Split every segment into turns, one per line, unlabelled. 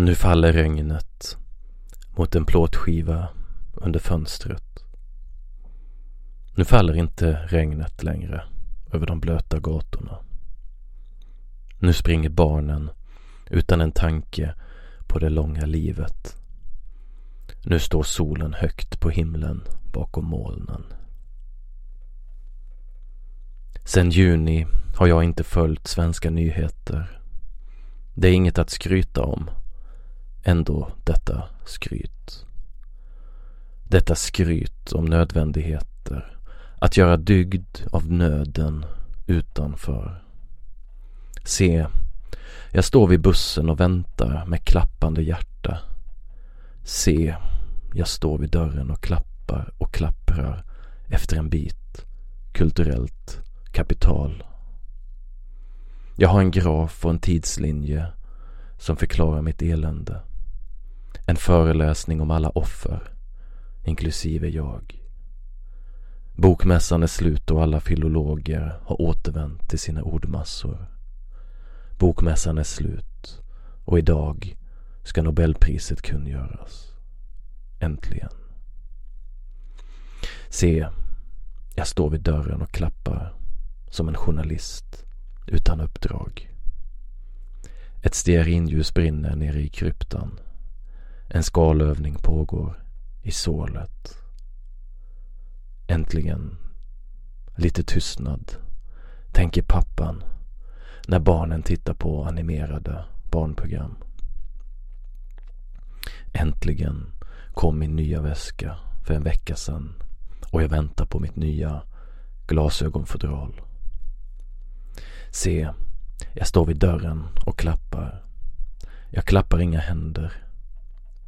Nu faller regnet mot en plåtskiva under fönstret. Nu faller inte regnet längre över de blöta gatorna. Nu springer barnen utan en tanke på det långa livet. Nu står solen högt på himlen bakom molnen. Sen juni har jag inte följt svenska nyheter. Det är inget att skryta om. Ändå detta skryt. Detta skryt om nödvändigheter. Att göra dygd av nöden utanför. Se, jag står vid bussen och väntar med klappande hjärta. Se, jag står vid dörren och klappar och klapprar efter en bit kulturellt kapital. Jag har en graf och en tidslinje som förklarar mitt elände. En föreläsning om alla offer, inklusive jag. Bokmässan är slut och alla filologer har återvänt till sina ordmassor. Bokmässan är slut och idag ska Nobelpriset kungöras. Äntligen. Se, jag står vid dörren och klappar som en journalist utan uppdrag. Ett stearinljus brinner nere i kryptan. En skalövning pågår i sålet. Äntligen lite tystnad, tänker pappan när barnen tittar på animerade barnprogram. Äntligen kom min nya väska för en vecka sedan och jag väntar på mitt nya glasögonfodral. Se, jag står vid dörren och klappar. Jag klappar inga händer.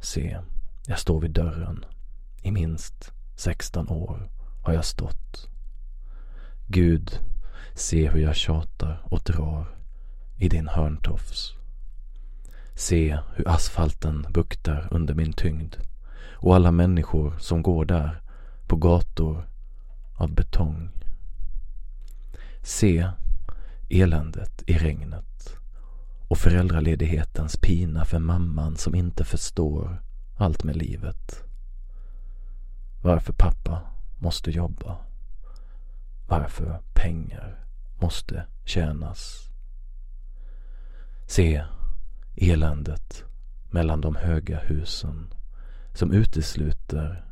Se, jag står vid dörren. I minst 16 år har jag stått. Gud, se hur jag tjatar och drar i din hörntofs. Se hur asfalten buktar under min tyngd och alla människor som går där på gator av betong. Se eländet i regnet och föräldraledighetens pina för mamman som inte förstår allt med livet. Varför pappa måste jobba. Varför pengar måste tjänas. Se eländet mellan de höga husen som utesluter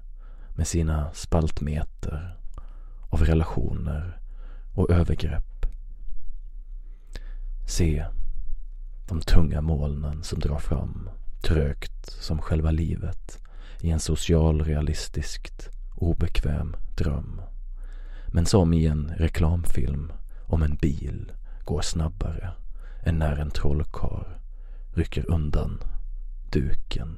med sina spaltmeter av relationer och övergrepp. Se de tunga molnen som drar fram trögt som själva livet i en socialrealistiskt obekväm dröm. Men som i en reklamfilm om en bil går snabbare än när en trollkar rycker undan duken